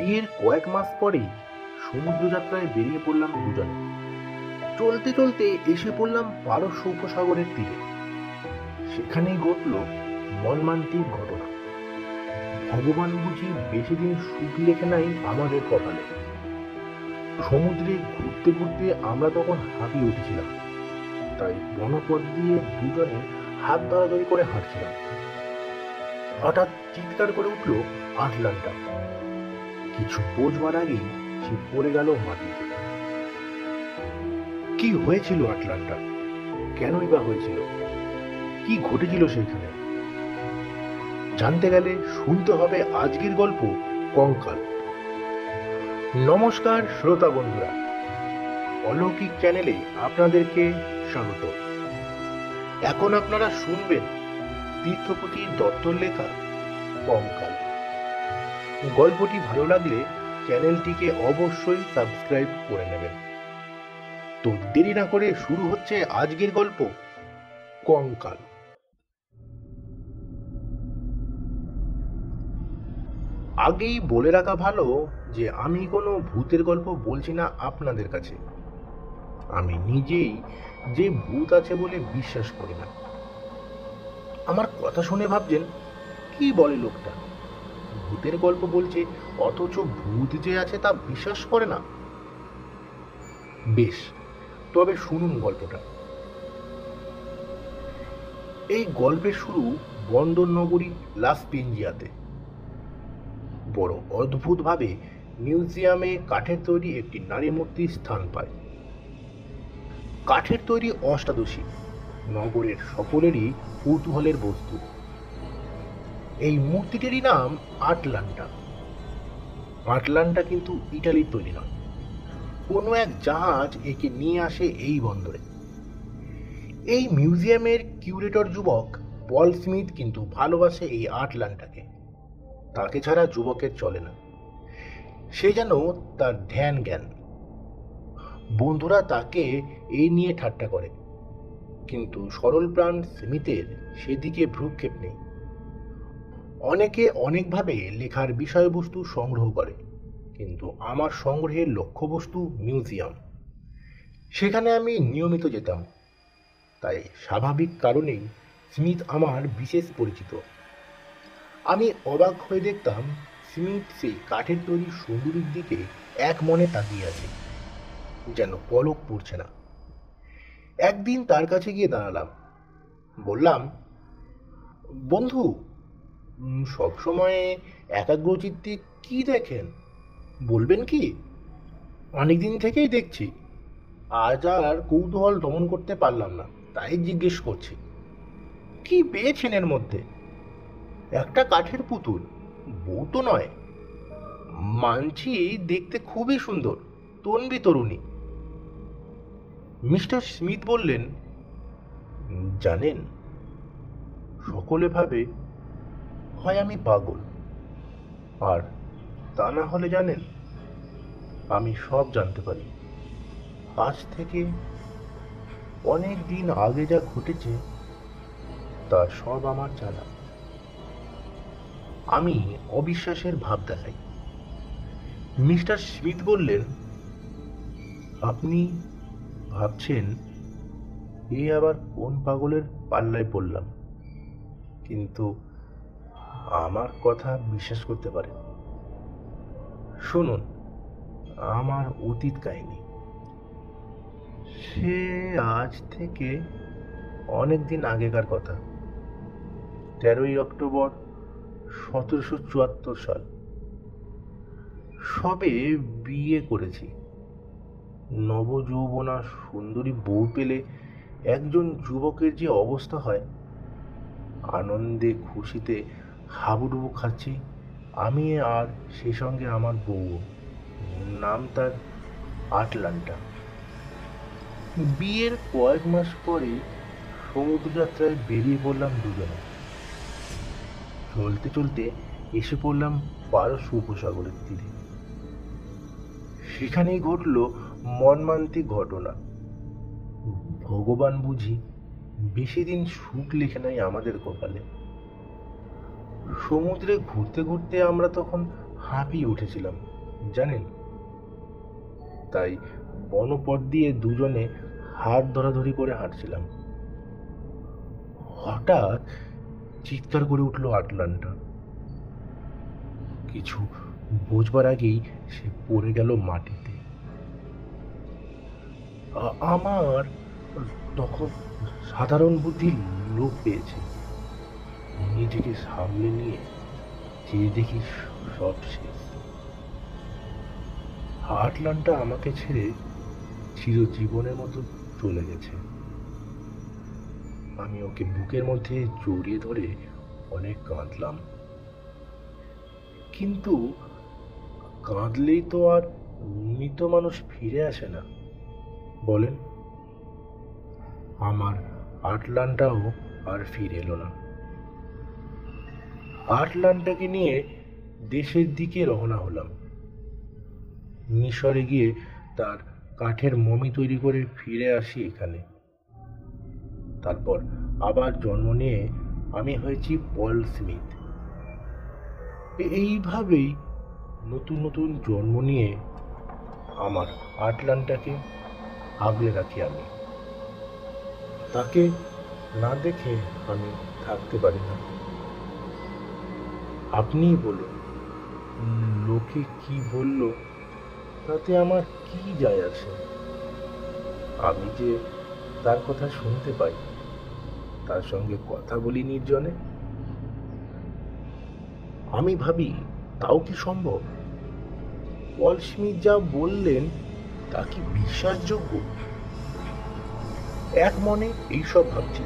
বিয়ের কয়েক মাস পরেই সমুদ্র যাত্রায় বেরিয়ে পড়লাম দুজনে চলতে চলতে এসে পড়লাম পারস্য উপসাগরের তীরে। সেখানেই ঘটল মর্মান্তিক ঘটনা। ভগবান বুঝি বেশি দিন সুখ লেখে নাই আমাদের কপালে। সমুদ্রে ঘুরতে ঘুরতে আমরা তখন হাঁপিয়ে উঠেছিলাম। তাই বনপথ দিয়ে দুজনে হাত ধরাধরি করে হাঁটছিলাম। হঠাৎ চিৎকার করে উঠল আটলান্টা। কিছু বোঝবার আগেই সে পড়ে গেল মাটিতে কি হয়েছিল আটলান্টা? কেনই বা হয়েছিল? কি ঘটেছিল সেইখানে? জানতে গেলে শুনতে হবে আজকের গল্প কঙ্কাল। নমস্কার শ্রোতা বন্ধুরা। অলৌকিক চ্যানেলে আপনাদেরকে স্বাগত। এখন আপনারা শুনবেন তীর্থপতি দত্তর লেখা কঙ্কাল। গল্পটি ভালো লাগলে চ্যানেলটিকে অবশ্যই সাবস্ক্রাইব করে নেবেন। তো দেরি না করে শুরু হচ্ছে আজকের গল্প, কঙ্কাল। আগেই বলে রাখা ভালো যে, আমি কোনো ভূতের গল্প বলছি না আপনাদের কাছে। আমি নিজেই যে ভূত আছে বলে বিশ্বাস করি না। আমার কথা শুনে ভাবছেন, কি বলে লোকটা? ভূতের গল্প বলছে, অথচ ভূত যে আছে তা বিশ্বাস করে না। বেশ, তবে শুনুন গল্পটা। এই গল্পের শুরু বন্দর নগরী লাস পেঞ্জিয়াতে। বড় অদ্ভুতভাবে মিউজিয়ামে কাঠের তৈরি একটি নারী মূর্তি স্থান পায়। কাঠের তৈরি অষ্টাদশী, নগরের সকলেরই কৌতূহলের বস্তু। এই মূর্তিটিরই নাম আটলান্টা। আটলান্টা কিন্তু ইটালির তৈরি নয়। কোনো এক জাহাজ একে নিয়ে আসে এই বন্দরে। এই মিউজিয়ামের কিউরেটর যুবক পল স্মিথ কিন্তু ভালোবাসে এই আটলান্টাকে। তাকে ছাড়া যুবকের চলে না। সে যেন তার ধ্যান জ্ঞান। বন্ধুরা তাকে এই নিয়ে ঠাট্টা করে। কিন্তু সরল প্রাণ স্মিথের সেদিকে ভ্রুক্ষেপ নেই। অনেকে অনেকভাবে লেখার বিষয়বস্তু সংগ্রহ করে, কিন্তু আমার সংগ্রহের লক্ষ্যবস্তু মিউজিয়াম। সেখানে আমি নিয়মিত যেতাম। তাই স্বাভাবিক কারণেই স্মিথ আমার বিশেষ পরিচিত। আমি অবাক হয়ে দেখতাম স্মিথ সেই কাঠের তৈরি সুন্দরীর দিকে এক মনে তাকিয়ে আছে, যেন পলক পড়ছে না। একদিন তার কাছে গিয়ে দাঁড়ালাম। বললাম, বন্ধু সবসময় একাগ্রচিত্তে কি দেখেন? বলবেন কি? অনেকদিন থেকেই দেখছি। আজ আর কৌতূহল দমন করতে পারলাম না, তাই জিজ্ঞেস করছি। কি পেয়েছেন এর মধ্যে? একটা কাঠের পুতুল, বউ তো নয়। মানছি দেখতে খুবই সুন্দর, তন্বী তরুণী। মিস্টার স্মিথ বললেন জানেন, সকলে ভাবে হয় আমি পাগল। আর তা না হলে জানেন, আমি সব জানতে পারি। আজ থেকে অনেক দিন আগে যা ঘটেছে, তা সব আমার জানা। আমি অবিশ্বাসের ভাব দেখাই। মিস্টার স্মিথ বললেন, আপনি ভাবছেন, এ আবার কোন পাগলের পাল্লায় পড়লাম। কিন্তু আমার কথা বিশ্বাস করতে পারেন। শুনুন, আমার অতীত কাহিনী। সে আজ থেকে অনেক দিন আগেকার কথা। তেরোই অক্টোবর সতেরোশো চুয়াত্তর সাল। সবে বিয়ে করেছি। নবযৌবনা সুন্দরী বউ পেলে একজন যুবকের যে অবস্থা হয়, আনন্দে, খুশিতে হাবুডুবু খাচ্ছি। আমি আর সেই সঙ্গে আমার বউ। নাম তার আটলান্টা। বিয়ের কয়েক মাস পরে সমুদ্রযাত্রায় বেরিয়ে পড়লাম দুজনে। চলতে চলতে এসে পড়লাম পারস্য উপসাগরের তীরে। সেখানেই ঘটল মর্মান্তিক ঘটনা। ভগবান বুঝি বেশি দিন সুখ লেখে নাই আমাদের কপালে। সমুদ্রে ঘুরতে ঘুরতে আমরা তখন হাঁপিয়ে উঠেছিলাম, জানেন? তাই বনপথ দিয়ে দুজনে হাত ধরাধরি করে হাঁটছিলাম। হঠাৎ চিৎকার করে উঠল আটলান্টা। কিছু বোঝবার আগেই সে পড়ে গেল মাটিতে। আমার তখন সাধারণ বুদ্ধি লোপ পেয়েছে। নিজেকে সামলে নিয়ে যে দেখি সব শেষ। আটলান্টা আমাকে ছেড়ে চিরজীবনের মতো চলে গেছে। আমি ওকে বুকের মধ্যে জড়িয়ে ধরে অনেক কাঁদলাম। কিন্তু কাঁদলেই তো আর মৃত মানুষ ফিরে আসে না। বলেন, আমার আটলান্টাও আর ফিরে এলো না। আটলান্টাকে নিয়ে দেশের দিকে রওনা হলাম। মিশরে গিয়ে তার কাঠের মমি তৈরি করে ফিরে আসি এখানে। তারপর আবার জন্ম নিয়ে আমি হয়েছি পল স্মিথ। এইভাবেই নতুন নতুন জন্ম নিয়ে আমার আটলান্টাকে আগলে রাখি আমি। তাকে না দেখে আমি থাকতে পারি না। আপনিই বলুন। লোকে কি বলল, তাতে আমার কি যায় আসে আমি যে তার কথা শুনতে পাই, তার সঙ্গে কথা বলি নির্জনে? আমি ভাবি, তাও কি সম্ভব? পলস্মিথ যা বললেন, তা কি বিশ্বাসযোগ্য? এক মনে এইসব ভাবছি।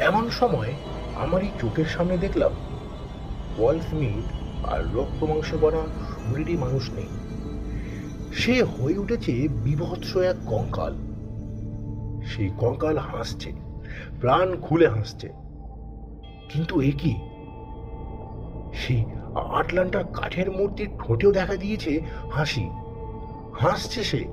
এমন সময় আমারই চোখের সামনে দেখলাম পল স্মিথ আর রক্ত মাংস করা শরীরই মানুষ নেই। সে হয়ে উঠেছে বিভৎস এক কঙ্কাল। সেই কঙ্কাল হাসছে, প্রাণ খুলে হাসছে। কিন্তু এ কি? সেই আটলান্টা কাঠের মূর্তির ঠোঁটেও দেখা দিয়েছে হাসি। হাসছে সে।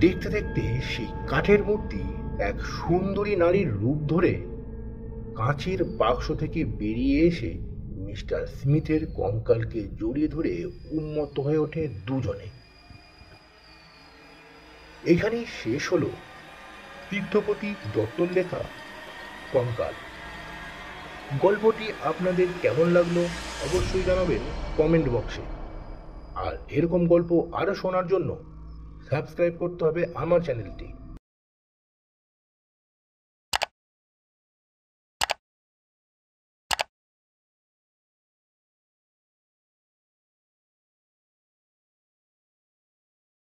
দেখতে দেখতে সেই কাঠের মূর্তি এক সুন্দরী নারীর রূপ ধরে কাঁচের বাক্স থেকে বেরিয়ে এসে মিস্টার স্মিথের কঙ্কালকে জড়িয়ে ধরে উন্মত্ত হয়ে ওঠে দুজনে। এখানেই শেষ হলো তীর্থপতি দত্তন লেখা কঙ্কাল। গল্পটি আপনাদের কেমন লাগল অবশ্যই জানাবেন কমেন্ট বক্সে। আর এরকম গল্প আরও শোনার জন্য সাবস্ক্রাইব করতে হবে আমার চ্যানেলটি।